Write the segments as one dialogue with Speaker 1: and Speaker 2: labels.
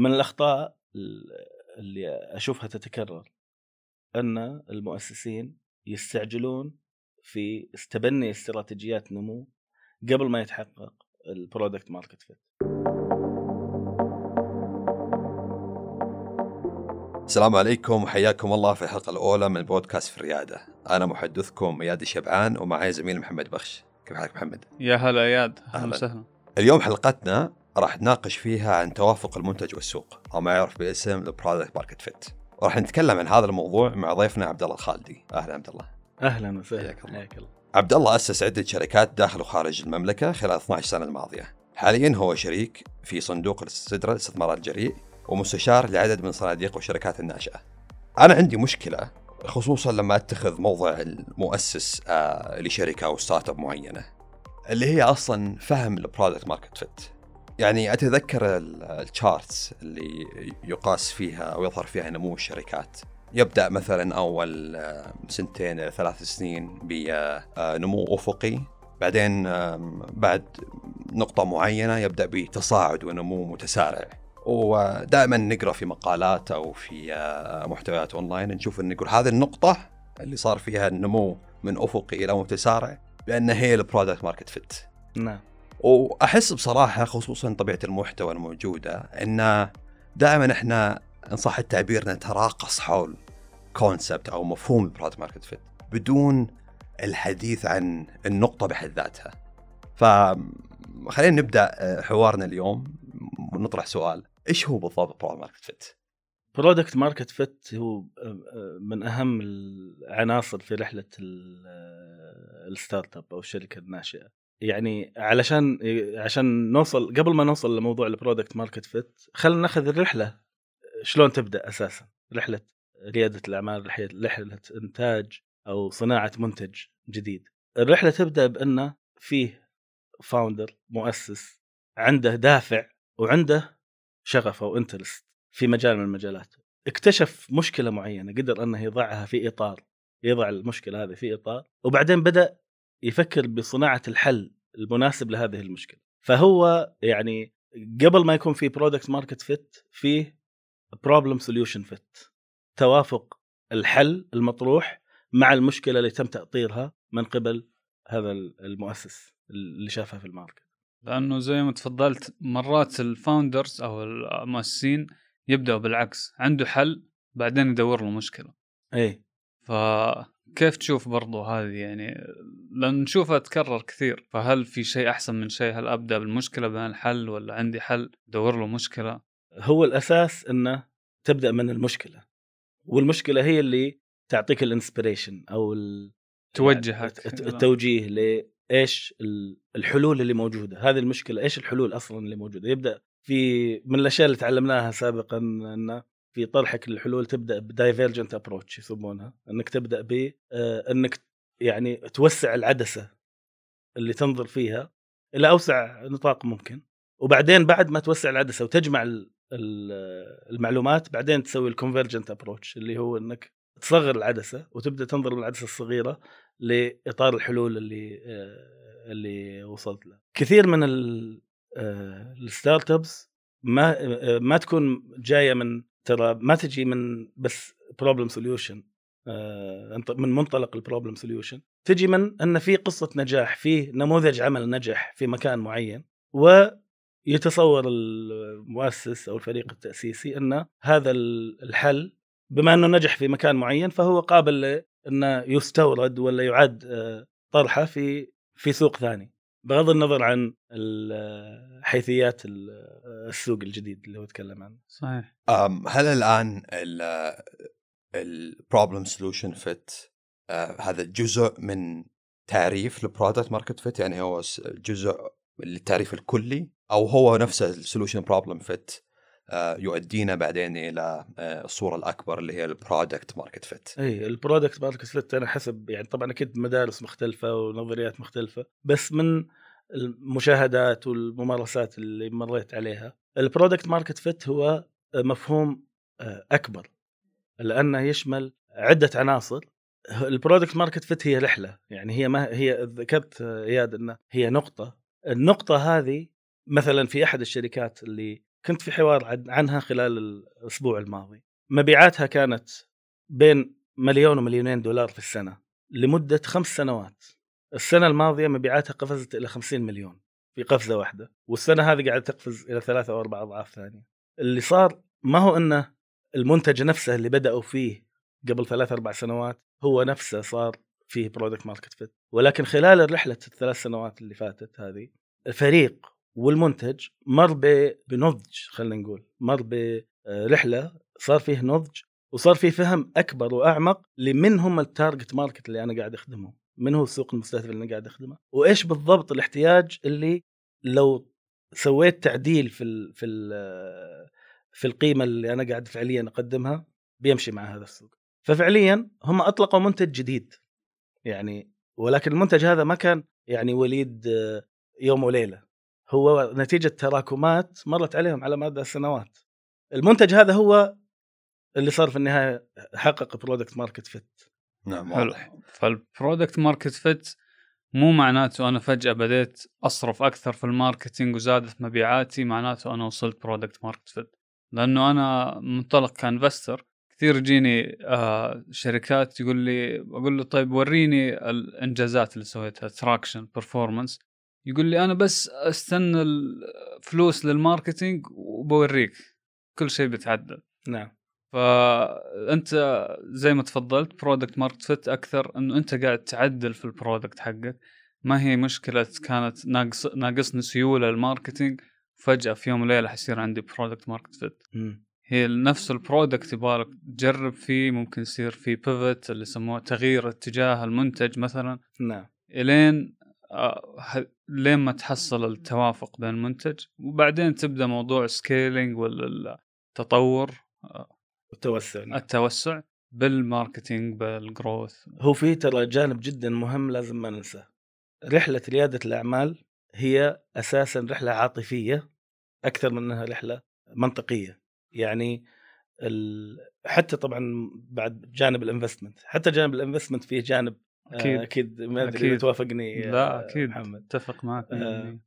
Speaker 1: من الأخطاء اللي أشوفها تتكرر أن المؤسسين يستعجلون في تبني استراتيجيات نمو قبل ما يتحقق ال product market fit
Speaker 2: السلام عليكم وحياكم الله في الحلقة الأولى من بودكاست في الريادة. أنا محدثكم إياد الشبعان ومعي زميل محمد بخش. كيف حالك محمد؟
Speaker 3: يا هلا إياد. أهلا. وسهلا.
Speaker 2: اليوم حلقتنا راح نناقش فيها عن توافق المنتج والسوق أو ما يعرف باسم ال product market fit وراح نتكلم عن هذا الموضوع مع ضيفنا عبد الله الخالدي. أهلا عبد الله.
Speaker 1: أهلا وسهلا. حياك الله.
Speaker 2: عبد الله أسس عدة شركات داخل وخارج المملكة خلال 12 سنة الماضية. حاليا هو شريك في صندوق السدرة للاستثمار الجريء ومستشار لعدد من صناديق والشركات الناشئة أنا عندي مشكلة خصوصا لما أتخذ موضع المؤسس آه لشركة أو startup معينة اللي هي أصلا فهم ال product market fit يعني أتذكر ال charts اللي يقاس فيها أو يظهر فيها نمو الشركات. يبدأ مثلا أول آه، سنتين إلى ثلاث سنين بنمو أفقي. بعدين بعد نقطة معينة يبدأ بتصاعد ونمو متسارع. ودائما نقرأ في مقالات أو في آه، محتويات أونلاين نشوف نقول هذه النقطة اللي صار فيها النمو من أفقي إلى متسارع بان هي ال product market fit
Speaker 1: نعم.
Speaker 2: وأحس بصراحة خصوصا طبيعة المحتوى الموجودة إن دائما إحنا إن صح التعبير نتراقص حول concept أو مفهوم ال product market fit بدون الحديث عن النقطة بحد ذاتها. فخلينا نبدأ آه، حوارنا اليوم ونطرح سؤال. إيش هو بالضبط product market fit؟
Speaker 1: product market fit هو آه، آه، من أهم العناصر في رحلة ال startup أو الشركة الناشئة. يعني علشان عشان نوصل قبل ما نوصل لموضوع ال product market fit خلينا ناخذ الرحلة. شلون تبدأ أساسا؟ رحلة رياده الأعمال رحلة إنتاج أو صناعة منتج جديد. الرحلة تبدأ بانه فيه founder مؤسس عنده دافع وعنده شغف أو interest في مجال من المجالات. اكتشف مشكلة معينة قدر أنه يضعها في إطار يضع المشكلة هذه في إطار وبعدين بدأ يفكر بصناعة الحل المناسب لهذه المشكلة. فهو يعني قبل ما يكون في product market fit فيه problem solution fit توافق الحل المطروح مع المشكلة اللي تم تأطيرها من قبل هذا المؤسس اللي شافها في ال
Speaker 3: market. لأنه زي ما تفضلت مرات ال founders أو المؤسسين يبدأوا بالعكس. عنده حل بعدين يدور له مشكلة.
Speaker 1: اي
Speaker 3: فكيف تشوف برضو هذه يعني لأن نشوفها تكرر كثير. فهل في شيء أحسن من شيء؟ هل أبدأ بالمشكلة بعدين الحل ولا عندي حل؟ دور له مشكلة.
Speaker 1: هو الأساس إنه تبدأ من المشكلة والمشكلة هي اللي تعطيك ال inspiration أو
Speaker 3: توجهك.
Speaker 1: التوجيه إيش الحلول اللي موجودة. هذه المشكلة إيش الحلول أصلا اللي موجودة؟ يبدأ في من الأشياء اللي تعلمناها سابقا انه في طرحك للحلول تبدأ ب divergent approach يسمونها. إنك تبدأ ب آه، إنك يعني توسع العدسة اللي تنظر فيها إلى أوسع نطاق ممكن وبعدين بعد ما توسع العدسة وتجمع المعلومات بعدين تسوي ال convergent approach اللي هو إنك تصغر العدسة وتبدأ تنظر من العدسه الصغيرة لإطار الحلول اللي آه، اللي وصلت له. كثير من آه، ال startups ما آه، ما تكون جاية من ترى ما تجي من بس problem solution من منطلق ال problem solution تجي من أن في قصة نجاح في نموذج عمل نجح في مكان معين ويتصور المؤسس أو الفريق التأسيسي أن هذا الحل بما أنه نجح في مكان معين فهو قابل انه يستورد ولا يعاد آه، طرحة في في سوق ثاني. بغض النظر عن حيثيات السوق الجديد اللي هو تكلم عنه.
Speaker 3: صحيح.
Speaker 2: هل الآن ال problem solution fit هذا جزء من تعريف ال product market fit يعني هو جزء للتعريف الكلي أو هو نفسه ال solution problem fit يؤدينا بعدين إلى آه، الصورة الأكبر اللي هي البرودكت ماركت فيت.
Speaker 1: اي البرودكت ماركت فيت أنا حسب يعني طبعا أكيد مدارس مختلفة ونظريات مختلفة بس من المشاهدات والممارسات اللي مريت عليها ال product market fit هو مفهوم آه، أكبر لأنه يشمل عدة عناصر. ال product market fit هي رحله يعني هي ما هي ذكرت إياد إنه هي نقطة. النقطة هذه مثلا في أحد الشركات اللي كنت في حوار عن- عنها خلال الأسبوع الماضي. مبيعاتها كانت بين مليون ومليونين دولار في السنة لمدة خمس سنوات. السنة الماضية مبيعاتها قفزت إلى 50 مليون في قفزة واحدة والسنة هذه قاعدة تقفز إلى ثلاثة أو أربع أضعاف ثانية. اللي صار ما هو إنه المنتج نفسه اللي بدأوا فيه قبل ثلاث أربع سنوات هو نفسه صار فيه product market fit ولكن خلال الرحلة الثلاث سنوات اللي فاتت هذه الفريق والمنتج مر بنضج خلينا نقول مر برحله صار فيه نضج وصار فيه فهم أكبر وأعمق لمن هم ال target market اللي أنا قاعد أخدمه من هو السوق المستهدف اللي أنا قاعد أخدمه وإيش بالضبط الاحتياج اللي لو سويت تعديل في ال في ال في القيمة اللي أنا قاعد فعليا أقدمها بيمشي مع هذا السوق. ففعليا هم أطلقوا منتج جديد. يعني ولكن المنتج هذا ما كان يعني وليد آه، يوم وليلة. هو نتيجة تراكمات مرت عليهم على مدى سنوات المنتج هذا هو اللي صار في النهاية حقق برودكت ماركت فيت
Speaker 2: نعم
Speaker 3: حلو.
Speaker 2: واضح.
Speaker 3: فال product market fit مو معناته أنا فجأة بديت أصرف أكثر في ال marketing وزادت مبيعاتي معناته أنا وصلت product market fit لأنه أنا منطلق ك investor. كثير يجيني آه شركات يقول لي أقول له طيب وريني الإنجازات اللي سويتها traction performance يقول لي أنا بس أستنى الفلوس لل marketing وبوريك كل شيء بيتعدل
Speaker 1: نعم.
Speaker 3: فانت زي ما تفضلت product market fit أكثر إنه أنت قاعد تعدل في ال product حقك. ما هي مشكلة كانت ناقص ناقصني سيولة ال marketing فجأة في يوم وليله حيصير عندي product market
Speaker 1: fit.
Speaker 3: هي نفس ال product يبغالك تجرب فيه ممكن يصير في pivot اللي يسموه تغيير اتجاه المنتج مثلا.
Speaker 1: نعم.
Speaker 3: إلين آه، ه- لين ما تحصل التوافق بين المنتج. وبعدين تبدأ موضوع scaling ولا التطور
Speaker 1: التوسع نعم.
Speaker 3: التوسع بال marketing بال growth
Speaker 1: هو في ترى جانب جدا مهم لازم ما ننساه. رحلة ريادة الأعمال هي أساسا رحلة عاطفية أكثر من إنها رحلة منطقية يعني ال... حتى طبعا بعد جانب ال investment حتى جانب ال investment فيه جانب آه،
Speaker 3: أكيد.
Speaker 1: أكيد ما
Speaker 3: أدري.
Speaker 1: إذا توافقني
Speaker 3: لا أكيد
Speaker 1: محمد
Speaker 3: أتفق معك
Speaker 1: آه.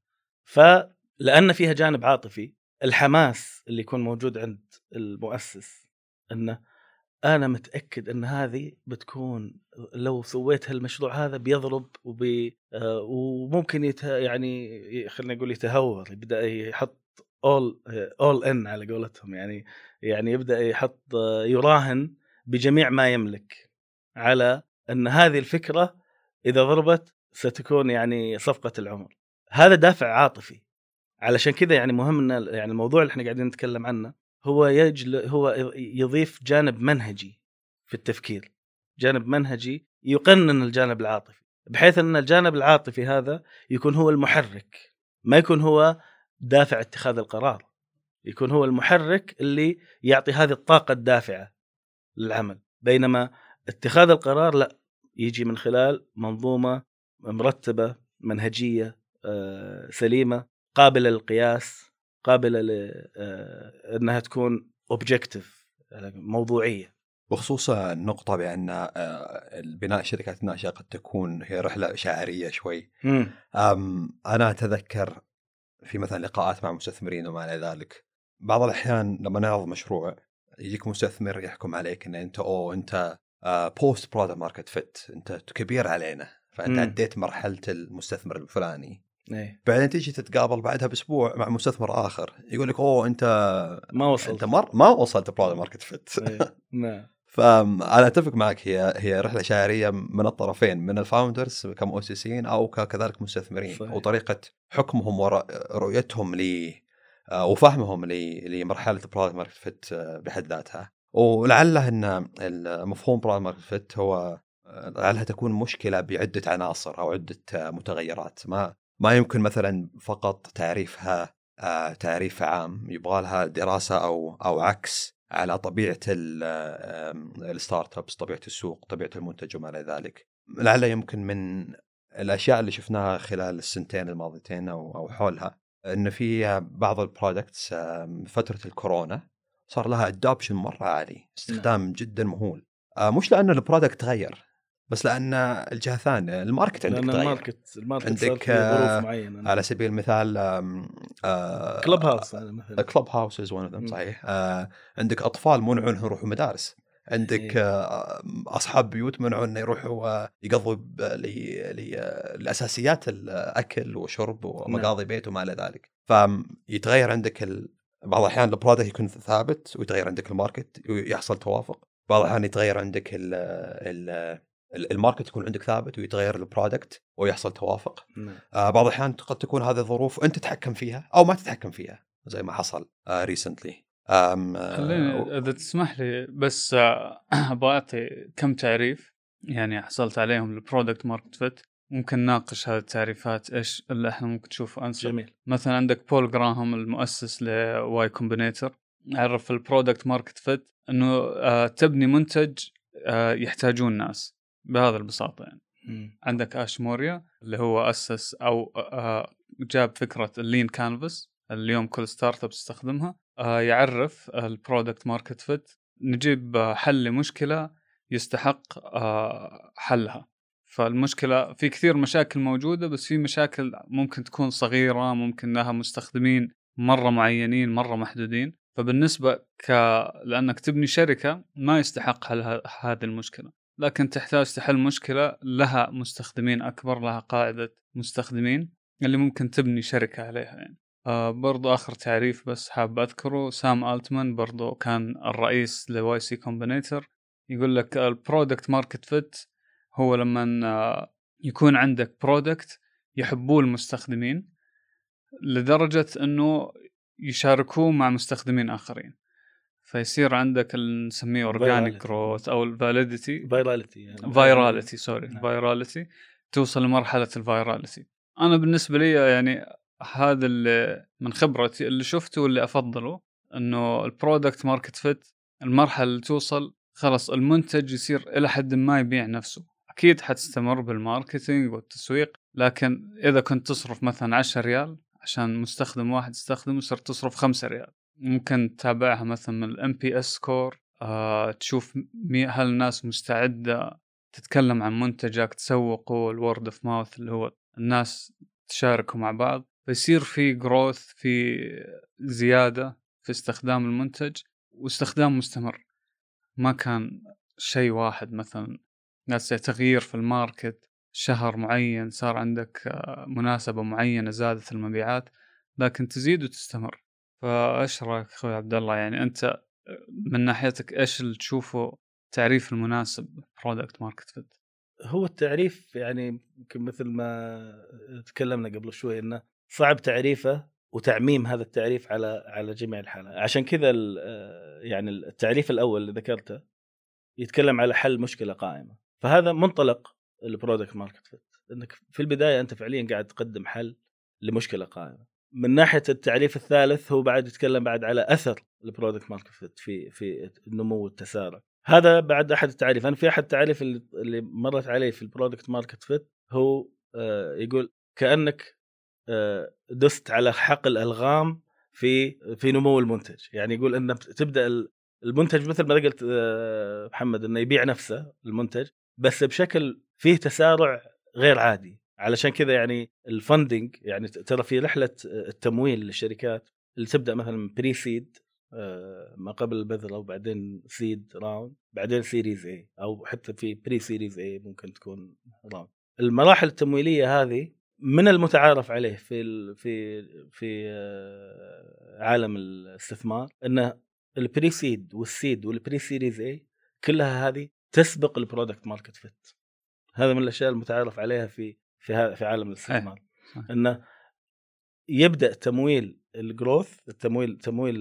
Speaker 1: فلان فيها جانب عاطفي الحماس اللي يكون موجود عند المؤسس إنه أنا متأكد إن هذه بتكون لو سويت هالمشروع هذا بيضرب وبي آه، وممكن يت يعني خلينا نقول يتهور يبدأ يحط اول اول ان على قولتهم يعني يعني يبدأ يحط آه، يراهن بجميع ما يملك على إن هذه الفكرة إذا ضربت ستكون يعني صفقة العمر. هذا دافع عاطفي. علشان كذا يعني مهم إن يعني الموضوع اللي إحنا قاعدين نتكلم عنه هو يجل هو يضيف جانب منهجي في التفكير. جانب منهجي يقنن الجانب العاطفي. بحيث إن الجانب العاطفي هذا يكون هو المحرك. ما يكون هو دافع اتخاذ القرار. يكون هو المحرك اللي يعطي هذه الطاقة الدافعة للعمل. بينما اتخاذ القرار لا يجي من خلال منظومة مرتبة منهجية آه، سليمة قابلة للقياس. قابلة ل آه، إنها تكون اوبجكتيف موضوعية.
Speaker 2: بخصوص النقطة بأن آه، البناء الشركات الناشئة قد تكون هي رحلة شاعرية شوي. أم أنا أتذكر في مثلا لقاءات مع مستثمرين وما إلى ذلك بعض الأحيان لما نعرض مشروع يجيك مستثمر يحكم عليك أن أنت أو أنت post product market fit أنت كبير علينا فأنت
Speaker 1: مم.
Speaker 2: عديت مرحلة المستثمر الفلاني.
Speaker 1: إيه.
Speaker 2: بعدين تيجي تتقابل بعدها بأسبوع مع مستثمر آخر. يقول لك أوه أنت
Speaker 1: ما وصلت.
Speaker 2: أنت مر ما وصلت product market fit
Speaker 1: إيه. نعم.
Speaker 2: فانا أتفق معك هي هي رحلة شاعريه من الطرفين من ال founders كمؤسسين أو كذلك مستثمرين.
Speaker 1: صحيح.
Speaker 2: وطريقة حكمهم ورؤيتهم ل آه، وفهمهم لمرحلة product market fit بحد ذاتها. ولعله إن المفهوم product market fit هو آه، لعلها تكون مشكلة بعدة عناصر أو عدة آه، متغيرات. ما ما يمكن مثلا فقط تعريفها آه، تعريف عام يبغى لها دراسة أو أو عكس على طبيعة ال startups طبيعة السوق طبيعة المنتج وما إلى ذلك. لعل يمكن من الأشياء اللي شفناها خلال السنتين الماضيتين أو أو حولها إن في بعض ال products فترة الكورونا صار لها adoption مرة عالي استخدام جدا مهول. آه، مش لأن ال product تغير. بس لأن الجهة الثانية الماركت عندك تغير
Speaker 1: الماركت الماركت
Speaker 2: عندك،
Speaker 1: عندك
Speaker 2: آه،
Speaker 1: ظروف معينة.
Speaker 2: على سبيل المثال آه،
Speaker 1: Clubhouse أنا مثلا.
Speaker 2: Clubhouse is one of
Speaker 1: them.
Speaker 2: صحيح. آه، عندك أطفال منعوا انهم يروحوا مدارس. عندك
Speaker 1: إيه.
Speaker 2: آه، أصحاب بيوت منعوا انه يروحوا آه، يقضوا الأساسيات الأكل وشرب ومقاضي بيت وما إلى ذلك. فيتغير عندك ال... بعض الأحيان ال product يكون ثابت ويتغير عندك ال market ويحصل توافق. بعض الأحيان يتغير عندك ال ال- ال market يكون عندك ثابت ويتغير ال product ويحصل توافق.
Speaker 1: نعم.
Speaker 2: آه بعض الأحيان قد تكون هذه الظروف أنت تتحكم فيها أو ما تتحكم فيها زي ما حصل آه recently
Speaker 3: خليني إذا تسمح لي بس آه، أبغى أعطي كم تعريف يعني حصلت عليهم لل product market fit ممكن نناقش هذه التعريفات إيش اللي إحنا ممكن نشوفه أنسب.
Speaker 1: جميل.
Speaker 3: مثلا عندك بول جراهام المؤسس ل Y Combinator عرف ال product market fit إنه آه، تبني منتج آه، يحتاجون الناس بهذا البساطة يعني.
Speaker 1: مم.
Speaker 3: عندك آش موريا اللي هو أسس أو آه، جاب فكرة ال Lean Canvas اليوم كل startup تستخدمها آه، يعرف ال product market fit. نجيب آه، حل لمشكلة يستحق آه، حلها. فالمشكلة في كثير مشاكل موجودة بس في مشاكل ممكن تكون صغيرة ممكن لها مستخدمين مرة معينين مرة محدودين. فبالنسبة ك لأنك تبني شركة ما يستحق هذه المشكلة. لكن تحتاج تحل مشكلة لها مستخدمين أكبر لها قاعدة مستخدمين اللي ممكن تبني شركة عليها يعني. آه برضو آخر تعريف بس حاب أذكره سام ألتمان برضو كان الرئيس ل YC Combinator يقول لك ال product market fit هو لما آه، يكون عندك product يحبوه المستخدمين لدرجة إنه يشاركوه مع مستخدمين آخرين. فيصير عندك اللي نسميه organic.
Speaker 1: growth
Speaker 3: أو ال validity
Speaker 1: virality يعني.
Speaker 3: virality sorry
Speaker 1: نعم.
Speaker 3: virality توصل لمرحلة ال virality أنا بالنسبة لي يعني هذا اللي من خبرتي اللي شفته واللي أفضله إنه ال product market fit المرحلة اللي توصل خلاص المنتج يصير إلى حد ما يبيع نفسه. أكيد حتستمر بال marketing والتسويق لكن إذا كنت تصرف مثلا 10 ريال عشان مستخدم واحد يستخدمه صرت تصرف 5 ريال. ممكن تتابعها مثلا من ال NPS score تشوف هل الناس مستعدة تتكلم عن منتجك تسوقه ال word of mouth اللي هو الناس تشاركوا مع بعض. فيصير في growth في زيادة في استخدام المنتج واستخدام مستمر. ما كان شيء واحد مثلا. ناس تغيير في ال market شهر معين صار عندك آه، مناسبة معينة زادت المبيعات لكن تزيد وتستمر. فايش رأيك أخوي عبد الله يعني أنت من ناحيتك إيش اللي تشوفه تعريف المناسب برودكت ماركت فيت
Speaker 1: هو التعريف يعني يمكن مثل ما تكلمنا قبل شوي إنه صعب تعريفه وتعميم هذا التعريف على على جميع الحالات عشان كذا آه، يعني التعريف الأول اللي ذكرته يتكلم على حل مشكلة قائمة. فهذا منطلق ال product market fit إنك في البداية أنت فعليا قاعد تقدم حل لمشكلة قائمة. من ناحية التعريف الثالث هو بعد يتكلم بعد على أثر ال product market fit في في النمو والتسارع. هذا بعد أحد التعريف. أنا في أحد التعريف اللي, اللي مرت علي في ال product market fit هو آه، يقول كأنك آه، دست على حقل الغام في في نمو المنتج. يعني يقول إن تبدأ ال- المنتج مثل ما قلت آه، محمد إنه يبيع نفسه المنتج بس بشكل فيه تسارع غير عادي. علشان كذا يعني ال funding يعني ترى في رحلة التمويل للشركات اللي تبدا مثلا pre-seed ما قبل البذره وبعدين seed round بعدين series A أو حتى في pre-series A ممكن تكون round المراحل التمويلية هذه من المتعارف عليه في في في آه، عالم الاستثمار انه ال pre-seed وال seed وال pre-series A كلها هذه تسبق ال product market fit هذا من الأشياء المتعارف عليها في في في عالم الاستثمار. إنه يبدأ تمويل ال growth التمويل التمويل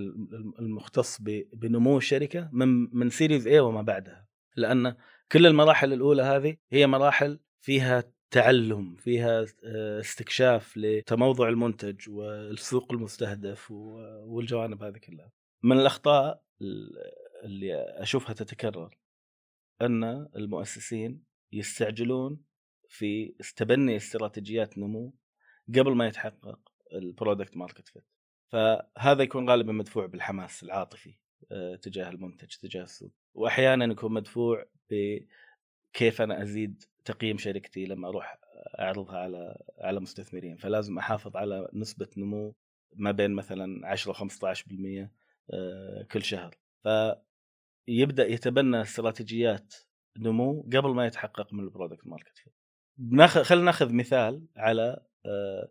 Speaker 1: المختص بنمو الشركة من من series A وما بعدها. لأن كل المراحل الأولى هذه هي مراحل فيها تعلم فيها آه، استكشاف لتموضع المنتج والسوق المستهدف والجوانب هذه كلها. من الأخطاء اللي أشوفها تتكرر أن المؤسسين يستعجلون في تبني استراتيجيات نمو قبل ما يتحقق ال product market fit فهذا يكون غالبا مدفوع بالحماس العاطفي آه، تجاه المنتج تجاه السوق. واحيانا يكون مدفوع كيف أنا أزيد تقييم شركتي لما أروح أعرضها على على مستثمرين. فلازم أحافظ على نسبة نمو ما بين مثلا 10 15% آه، كل شهر. فيبدأ يتبنى استراتيجيات نمو قبل ما يتحقق من ال product market fit بناخذ خلينا ناخذ مثال على آه،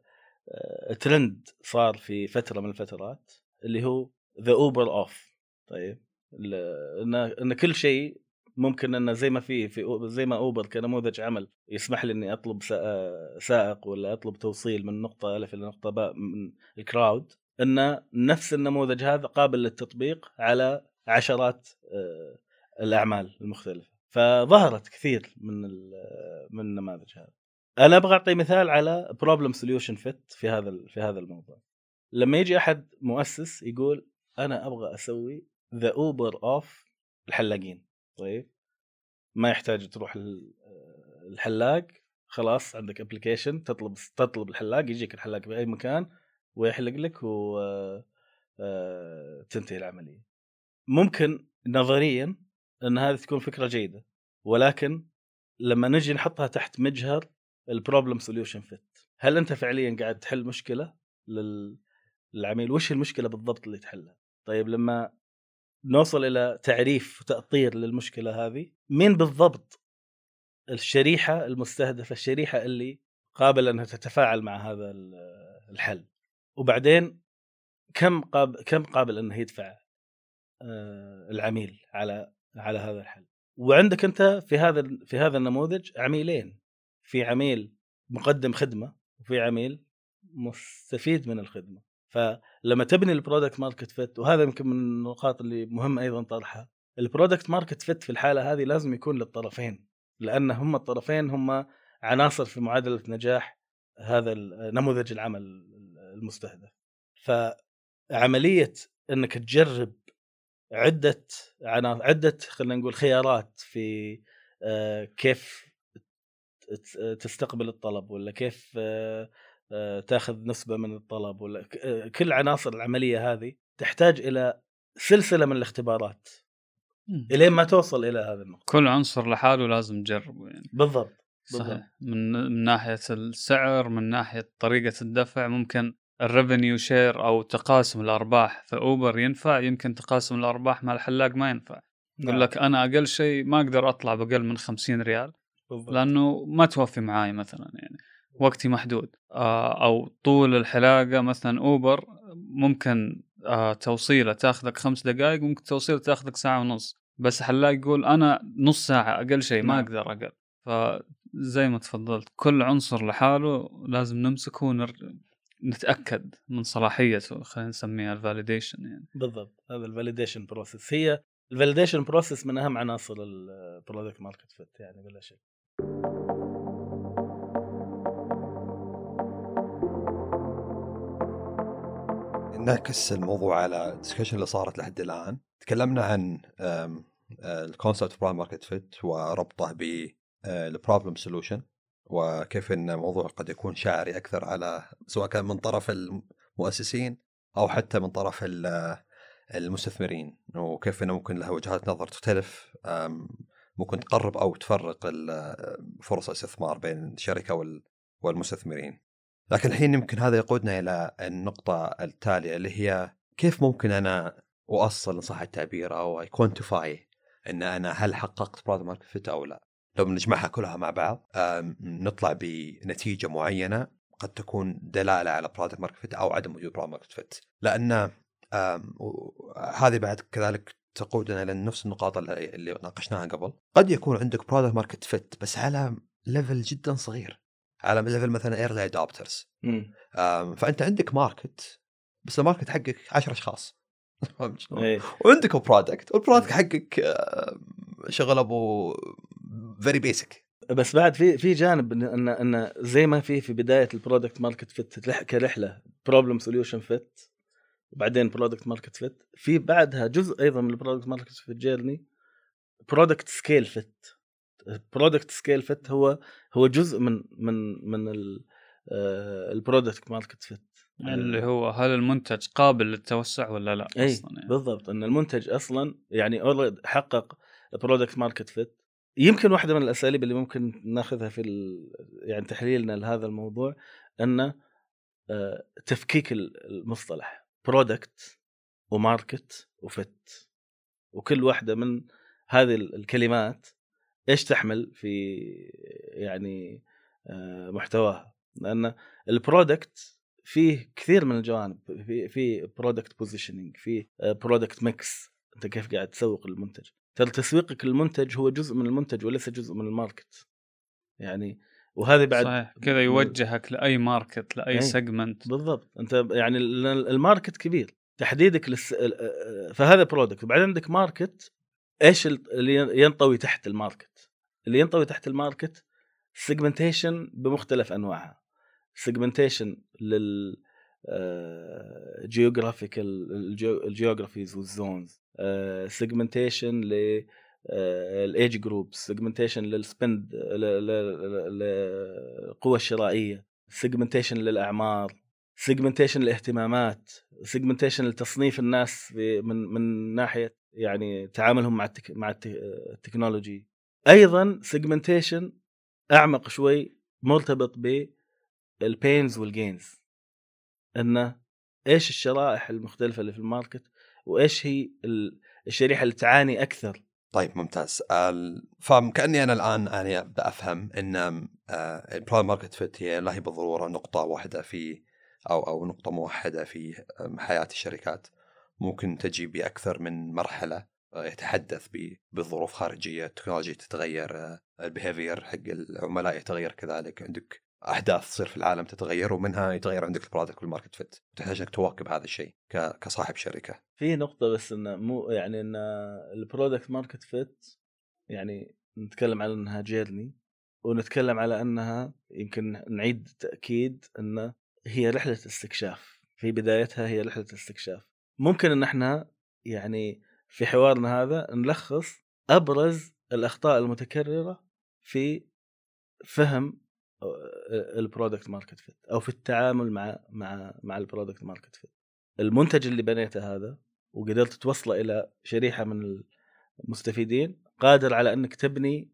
Speaker 1: آه، ترند صار في فترة من الفترات اللي هو the Uber of طيب إن كل شيء ممكن انه زي ما في في زي ما Uber كنموذج عمل يسمح لي إني أطلب سائق ولا أطلب توصيل من نقطة الف إلى نقطة باء من ال crowd إن نفس النموذج هذا قابل للتطبيق على عشرات آه، الأعمال المختلفة. فظهرت كثير من من النماذج هذه. أنا أبغى أعطي مثال على problem solution fit في هذا في هذا الموضوع. لما يجي أحد مؤسس يقول أنا أبغى أسوي the Uber of الحلاقين. طيب؟ ما يحتاج تروح الحلاق. خلاص عندك application تطلب تطلب الحلاق يجيك الحلاق بأي مكان ويحلق لك و آه، تنتهي العملية. ممكن نظريا إن هذه تكون فكرة جيدة. ولكن لما نجي نحطها تحت مجهر ال problem solution fit هل أنت فعليا قاعد تحل مشكلة للعميل؟ وش المشكلة بالضبط اللي تحلها؟ طيب لما نوصل إلى تعريف وتأطير للمشكلة هذه مين بالضبط الشريحة المستهدفة الشريحة اللي قابلة إنها تتفاعل مع هذا الحل؟ وبعدين كم قابل كم قابل انه يدفع آه، العميل على على هذا الحل. وعندك أنت في هذا في هذا النموذج عميلين. في عميل مقدم خدمة وفي عميل مستفيد من الخدمة. فلما تبني ال product market fit وهذا يمكن من النقاط اللي مهم أيضا طرحها. ال product market fit في الحالة هذه لازم يكون للطرفين لأن هم الطرفين هم عناصر في معادلة نجاح هذا نموذج العمل المستهدف. فعملية إنك تجرب عدة عناصر عدة خلينا نقول خيارات في آه، كيف تستقبل الطلب ولا كيف آه، آه، تاخذ نسبة من الطلب ولا كل عناصر العملية هذه تحتاج إلى سلسلة من الاختبارات إلين ما توصل إلى هذا النقطة.
Speaker 3: كل عنصر لحاله لازم تجربه يعني.
Speaker 1: بالضبط.
Speaker 3: صحيح. من من ناحية السعر من ناحية طريقة الدفع ممكن ال revenue share أو تقاسم الأرباح في أوبر ينفع يمكن تقاسم الأرباح مع الحلاق ما ينفع يقول نعم. لك أنا أقل شيء ما أقدر أطلع بأقل من 50 ريال بالضبط. لأنه ما توفي معاي مثلا يعني وقتي محدود آه، أو طول الحلاقة مثلا أوبر ممكن آه، توصيلة تأخذك خمس دقائق ممكن توصيلة تأخذك ساعة ونص بس حلاق يقول أنا نص ساعة أقل شيء ما نعم. أقدر أقل فزي ما تفضلت كل عنصر لحاله لازم نمسكه ونتاكد من صلاحيته خلينا نسميها ال validation يعني.
Speaker 1: بالضبط هذا ال validation process هي ال validation process من أهم عناصر ال product market fit يعني بلا شك.
Speaker 2: نعكس الموضوع على ال discussion اللي صارت لحد الآن. تكلمنا عن ال concept product market fit وربطه ب ال problem solution وكيف إن الموضوع قد يكون شاعري أكثر على سواء كان من طرف المؤسسين أو حتى من طرف المستثمرين وكيف إنه ممكن لها وجهات نظر تختلف ممكن تقرب أو تفرق فرص الاستثمار بين الشركة والمستثمرين. لكن الحين يمكن هذا يقودنا إلى النقطة التالية اللي هي كيف ممكن أنا إن صح التعبير أو quantify إن أنا هل حققت product market fit أو لا لو بنجمعها كلها مع بعض نطلع بنتيجة معينة قد تكون دلالة على product market fit أو عدم وجود product market fit لأن هذه بعد كذلك تقودنا إلى نفس النقاط اللي ناقشناها قبل. قد يكون عندك product market fit بس على level جدا صغير. على level مثلا early adopters فأنت عندك market بس ال market حقك 10 أشخاص. إيه. وعندك product وال product حقك شغل أبو very basic
Speaker 1: بس بعد في في جانب إن إن زي ما في في بداية ال product market fit كرحلة problem solution fit وبعدين product market fit في بعدها جزء أيضا من ال product market fit journey product scale fit product scale fit هو هو جزء من من من ال product market fit
Speaker 3: اللي هو هل المنتج قابل للتوسع ولا لا
Speaker 1: اي أصلا يعني. بالضبط. إن المنتج أصلا يعني حقق product market fit يمكن واحدة من الأساليب اللي ممكن ناخذها في يعني تحليلنا لهذا الموضوع أن آه، تفكيك ال- المصطلح product و market و fit. وكل واحدة من هذه ال- الكلمات إيش تحمل في يعني آه، محتواها. لأن ال product فيه كثير من الجوانب في في product positioning في product mix أنت كيف قاعد تسوق المنتج. ترى تسويقك للمنتج هو جزء من المنتج وليس جزء من ال market. يعني وهذه بعد
Speaker 3: صحيح. كذا يوجهك لأي market لأي
Speaker 1: إيه.
Speaker 3: segment
Speaker 1: بالضبط. أنت يعني ال- ال market كبير. تحديدك لل se... فهذا product وبعدين عندك market إيش ال- اللي ينطوي تحت ال market؟ اللي ينطوي تحت ال market segmentation بمختلف أنواعها. segmentation لل geographical ال geographies وال zones segmentation ل ال age group segmentation لل spend للقوى الشرائيه segmentation للأعمار. segmentation للاهتمامات. segmentation لتصنيف الناس من من ناحية يعني تعاملهم مع ال tech مع ال te- ال technology أيضا segmentation أعمق شوي مرتبط بال pains وال gains إنه إيش الشرائح المختلفة اللي في ال market وإيش هي ال- الشريحة اللي تعاني أكثر؟
Speaker 2: طيب ممتاز. فكاني أنا الآن يعني أبدأ أفهم إن ال product market fit هي لا هي بالضروره نقطة واحدة في أو أو نقطة موحدة في حياة الشركات. ممكن تجي بأكثر من مرحلة آه، يتحدث بظروف خارجية التكنولوجيا تتغير آه، ال behavior حق العملاء يتغير كذلك عندك احداث تصير في العالم تتغير ومنها يتغير عندك ال product وال market fit تحتاج انك تواكب هذا الشيء كصاحب شركة.
Speaker 1: في نقطة بس انه مو يعني إن ال product market fit يعني نتكلم على إنها journey ونتكلم على إنها يمكن نعيد تأكيد انه هي رحلة استكشاف. في بدايتها هي رحلة استكشاف. ممكن إن إحنا يعني في حوارنا هذا نلخص أبرز الأخطاء المتكررة في فهم ال product market fit أو في التعامل مع مع مع ال product market fit المنتج اللي بنيته هذا وقدرت توصله إلى شريحة من المستفيدين قادر على إنك تبني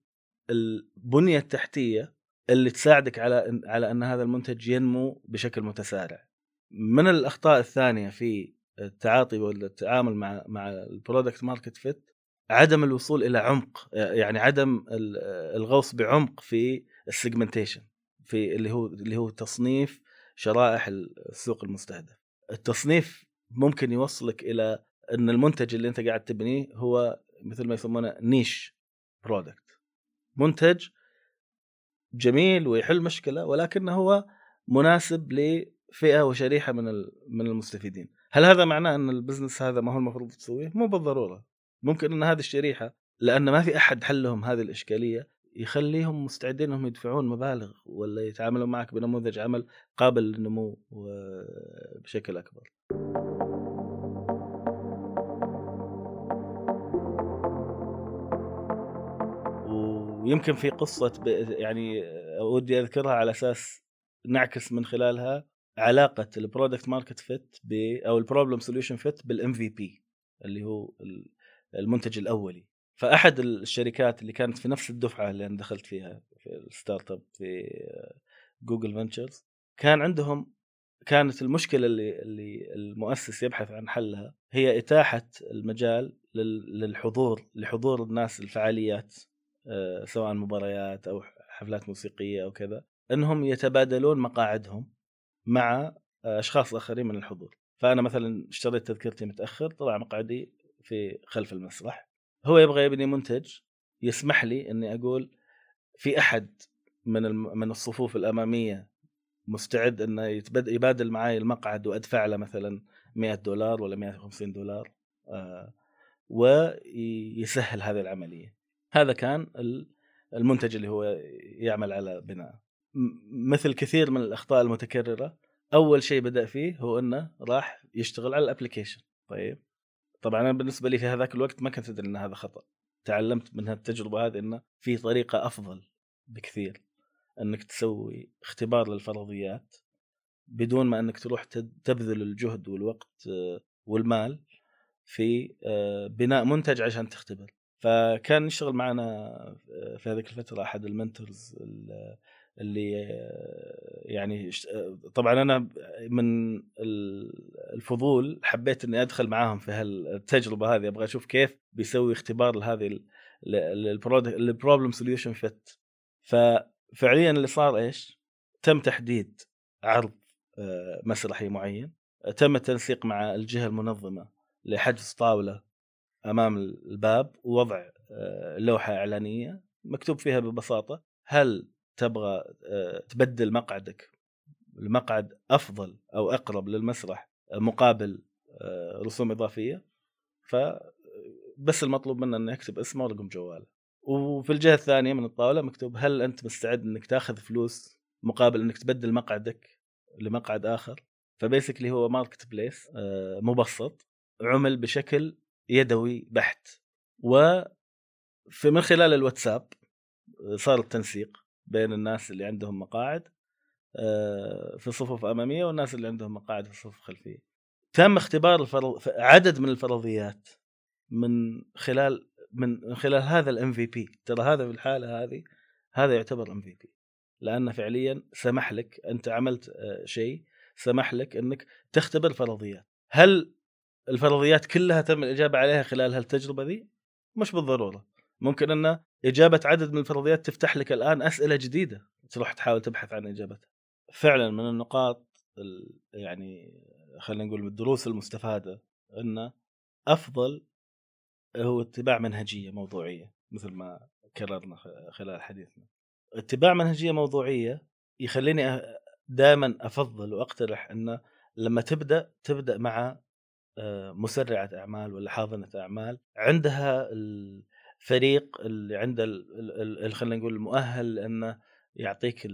Speaker 1: البنية التحتية اللي تساعدك على على إن هذا المنتج ينمو بشكل متسارع. من الأخطاء الثانية في التعاطي ولا التعامل مع مع ال product market fit عدم الوصول إلى عمق يعني عدم ال- الغوص بعمق في ال segmentation في اللي هو اللي هو تصنيف شرائح السوق المستهدف. التصنيف ممكن يوصلك إلى إن المنتج اللي أنت قاعد تبنيه هو مثل ما يسمونه niche product منتج جميل ويحل مشكلة ولكنه هو مناسب لفئة وشريحة من من المستفيدين. هل هذا معناه إن البزنس هذا ما هو المفروض تسويه؟ مو بالضرورة. ممكن إن هذه الشريحة لأن ما في أحد حل لهم هذه الإشكالية يخليهم مستعدين إنهم يدفعون مبالغ ولا يتعاملون معك بنموذج عمل قابل للنمو بشكل أكبر ويمكن في قصة. يعني ودي أذكرها على أساس نعكس من خلالها علاقة ال product market fit أو ال problem solution fit بال MVP اللي هو ال- المنتج الأولي فأحد الشركات اللي كانت في نفس الدفعة اللي أنا دخلت فيها في ال startup في Google Ventures كان عندهم كانت المشكلة اللي اللي المؤسس يبحث عن حلها هي إتاحة المجال لل- للحضور لحضور الناس الفعاليات آه، سواء مباريات أو حفلات موسيقية أو كذا إنهم يتبادلون مقاعدهم مع آه، أشخاص آخرين من الحضور. فأنا مثلا اشتريت تذكرتي متأخر طلع مقعدي في خلف المسرح. هو يبغى يبني منتج يسمح لي إني أقول في أحد من. من الصفوف الأمامية مستعد إنه يتبد... يبادل معي المقعد وأدفع له مثلا 100 دولار ولا 150 دولار آه ويسهل هذه العملية. هذا كان ال- المنتج اللي هو يعمل على بناء مثل كثير من الأخطاء المتكررة أول شيء بدأ فيه هو إنه راح يشتغل على الأبلكيشن. طيب؟ طبعا أنا بالنسبة لي في هذاك الوقت ما كنت أدري إن هذا خطأ. تعلمت من هالتجربة هذه إنه في طريقة أفضل بكثير إنك تسوي اختبار للفرضيات بدون ما إنك تروح تبذل الجهد والوقت آه، والمال في آه، بناء منتج عشان تختبر. فكان يشتغل معنا في هذيك الفترة أحد ال mentors اللي يعني طبعا أنا من الفضول حبيت إني أدخل معاهم في هالتجربة هذه أبغى أشوف كيف بيسوي اختبار لهذه ال problem solution fit ففعليا اللي صار إيش؟ تم تحديد عرض آه، مسرحي معين تم التنسيق مع الجهة المنظمة لحجز طاولة أمام الباب ووضع آه، لوحة إعلانية مكتوب فيها ببساطة هل تبغى آه، تبدل مقعدك. المقعد أفضل أو أقرب للمسرح مقابل رسوم إضافية ف بس المطلوب منه إنه يكتب اسمه ورقم جواله. وفي الجهة الثانية من الطاولة مكتوب هل أنت مستعد إنك تأخذ فلوس مقابل إنك تبدل مقعدك لمقعد آخر؟ فبيسكلي هو ماركت بليس آه، مبسط عمل بشكل يدوي بحت. و في من خلال الواتساب آه، صار التنسيق. بين الناس اللي عندهم مقاعد آه، في صفوف أمامية والناس اللي عندهم مقاعد في صفوف خلفية. تم اختبار الفرض عدد من الفرضيات من خلال من خلال هذا الام في بي. ترى هذا في الحالة هذه هذا يعتبر إم في بي. لأنه فعليا سمح لك أنت عملت آه، شيء سمح لك أنك تختبر فرضيات. هل الفرضيات كلها تم الإجابة عليها خلال هالتجربة ذي؟ مش بالضرورة. ممكن أن إجابة عدد من الفرضيات تفتح لك الآن أسئلة جديدة تروح تحاول تبحث عن إجابتها. فعلا من النقاط يعني خلينا نقول الدروس المستفادة أن أفضل هو اتباع منهجية موضوعية مثل ما كررنا خلال حديثنا. اتباع منهجية موضوعية يخليني دائما أفضل وأقترح انه لما تبدأ تبدأ مع آه، مسرعة أعمال ولا حاضنة أعمال عندها الفريق اللي عنده خلينا نقول المؤهل إنه يعطيك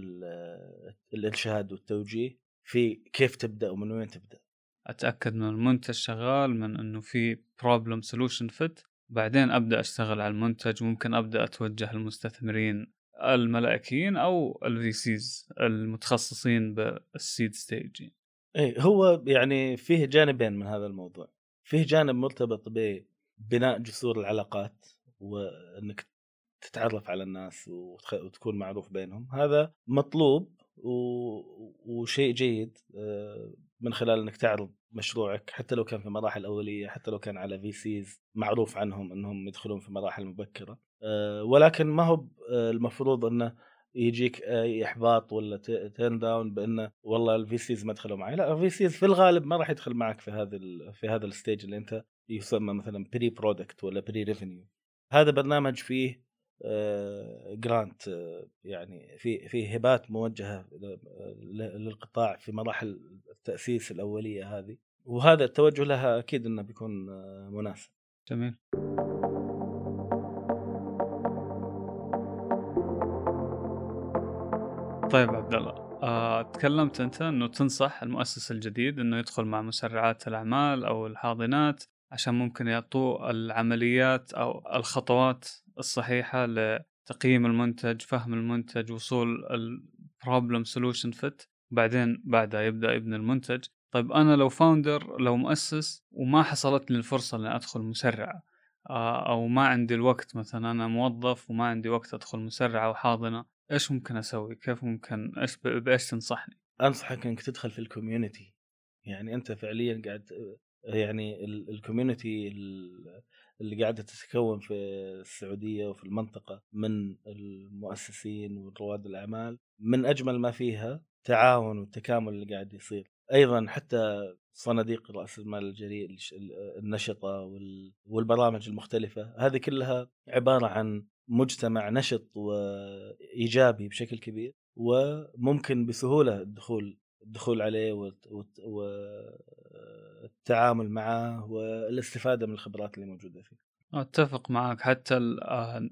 Speaker 1: الارشاد والتوجيه في كيف تبدأ ومن وين تبدأ.
Speaker 3: أتأكد من المنتج شغال من إنه في problem solution fit بعدين أبدأ أشتغل على المنتج ممكن أبدأ أتوجه للمستثمرين الملائكيين أو ال VCs المتخصصين بال seed
Speaker 1: stage إيه هو يعني فيه جانبين من هذا الموضوع. فيه جانب مرتبط ببناء جسور العلاقات وإنك تتعرف على الناس وتكون معروف بينهم. هذا مطلوب وشيء جيد آه، من خلال إنك تعرض مشروعك حتى لو كان في مراحل أولية حتى لو كان على VCs معروف عنهم إنهم يدخلون في مراحل مبكرة. أه ولكن ما هو آه، المفروض إنه يجيك أي إحباط ولا turn down بإنه والله ال VCs ما دخلوا معي. لا ال VCs في الغالب ما راح يدخل معك في هذا في هذا ال stage اللي أنت يسمى مثلا pre-product ولا pre-revenue هذا برنامج فيه grant آه، آه، يعني في في هبات موجهة للقطاع في مراحل التأسيس الأولية هذه وهذا التوجه لها أكيد إنه بيكون آه، مناسب.
Speaker 3: جميل. طيب عبد الله آه، تكلمت أنت إنه تنصح المؤسس الجديد إنه يدخل مع مسرعات الأعمال أو الحاضنات عشان ممكن يعطوه العمليات أو الخطوات الصحيحة لتقييم المنتج فهم المنتج وصول ال problem solution fit بعدين بعدها يبدأ يبني المنتج. طيب أنا لو founder لو مؤسس وما حصلت لي الفرصة إني أدخل مسرعه آه، أو ما عندي الوقت مثلا أنا موظف وما عندي وقت أدخل مسرعه وحاضنه إيش ممكن أسوي؟ كيف ممكن؟ إيش بإيش تنصحني؟
Speaker 1: أنصحك إنك تدخل في ال community يعني أنت فعليا قاعد يعني الكوميونتي اللي قاعدة تتكون في السعودية وفي المنطقة من المؤسسين ورواد الأعمال من أجمل ما فيها تعاون والتكامل اللي قاعد يصير. أيضا حتى صناديق رأس المال الجريء النشطة والبرامج المختلفة هذه كلها عبارة عن مجتمع نشط وإيجابي بشكل كبير وممكن بسهولة الدخول الدخول عليه والتعامل معه والاستفادة من الخبرات اللي موجودة فيه.
Speaker 3: أتفق معك حتى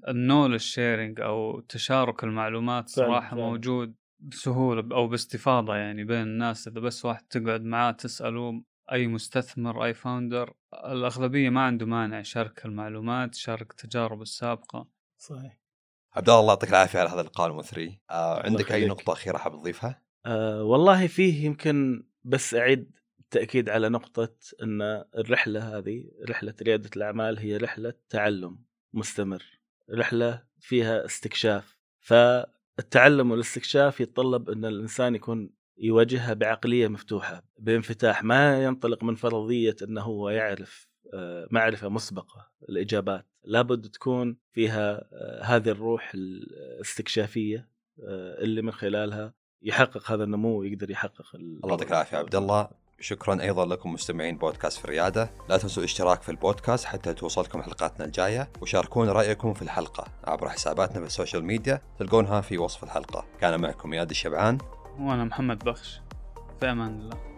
Speaker 3: ال knowledge sharing أو تشارك المعلومات صراحة فعلا. موجود بسهولة أو باستفاضة يعني بين الناس. إذا بس واحد تقعد معاه تسأله أي مستثمر أي founder الأغلبية ما عنده مانع يشارك المعلومات يشارك تجاربه السابقة.
Speaker 1: صحيح.
Speaker 2: عبد الله الله يعطيك العافية على هذا اللقاء المثري. آه عندك أي نقطة أخيرة حاب تضيفها؟
Speaker 1: آه والله فيه يمكن بس أعيد التأكيد على نقطة إن الرحلة هذه رحلة ريادة الأعمال هي رحلة تعلم مستمر. رحلة فيها استكشاف. فالتعلم والاستكشاف يتطلب إن الإنسان يكون يواجهها بعقلية مفتوحة بانفتاح. ما ينطلق من فرضية إنه هو يعرف آه، معرفة مسبقة الاجابات لابد تكون فيها آه، هذه الروح الاستكشافية آه، اللي من خلالها يحقق هذا النمو ويقدر يحقق
Speaker 2: الله يعطيك العافية عبد الله. شكرا أيضا لكم مستمعين بودكاست في الريادة. لا تنسوا الاشتراك في البودكاست حتى توصلكم حلقاتنا الجاية وشاركونا رأيكم في الحلقة عبر حساباتنا في ال social media. تلقونها في وصف الحلقة. كان معكم اياد الشبعان.
Speaker 3: وأنا محمد بخش. في أمان الله.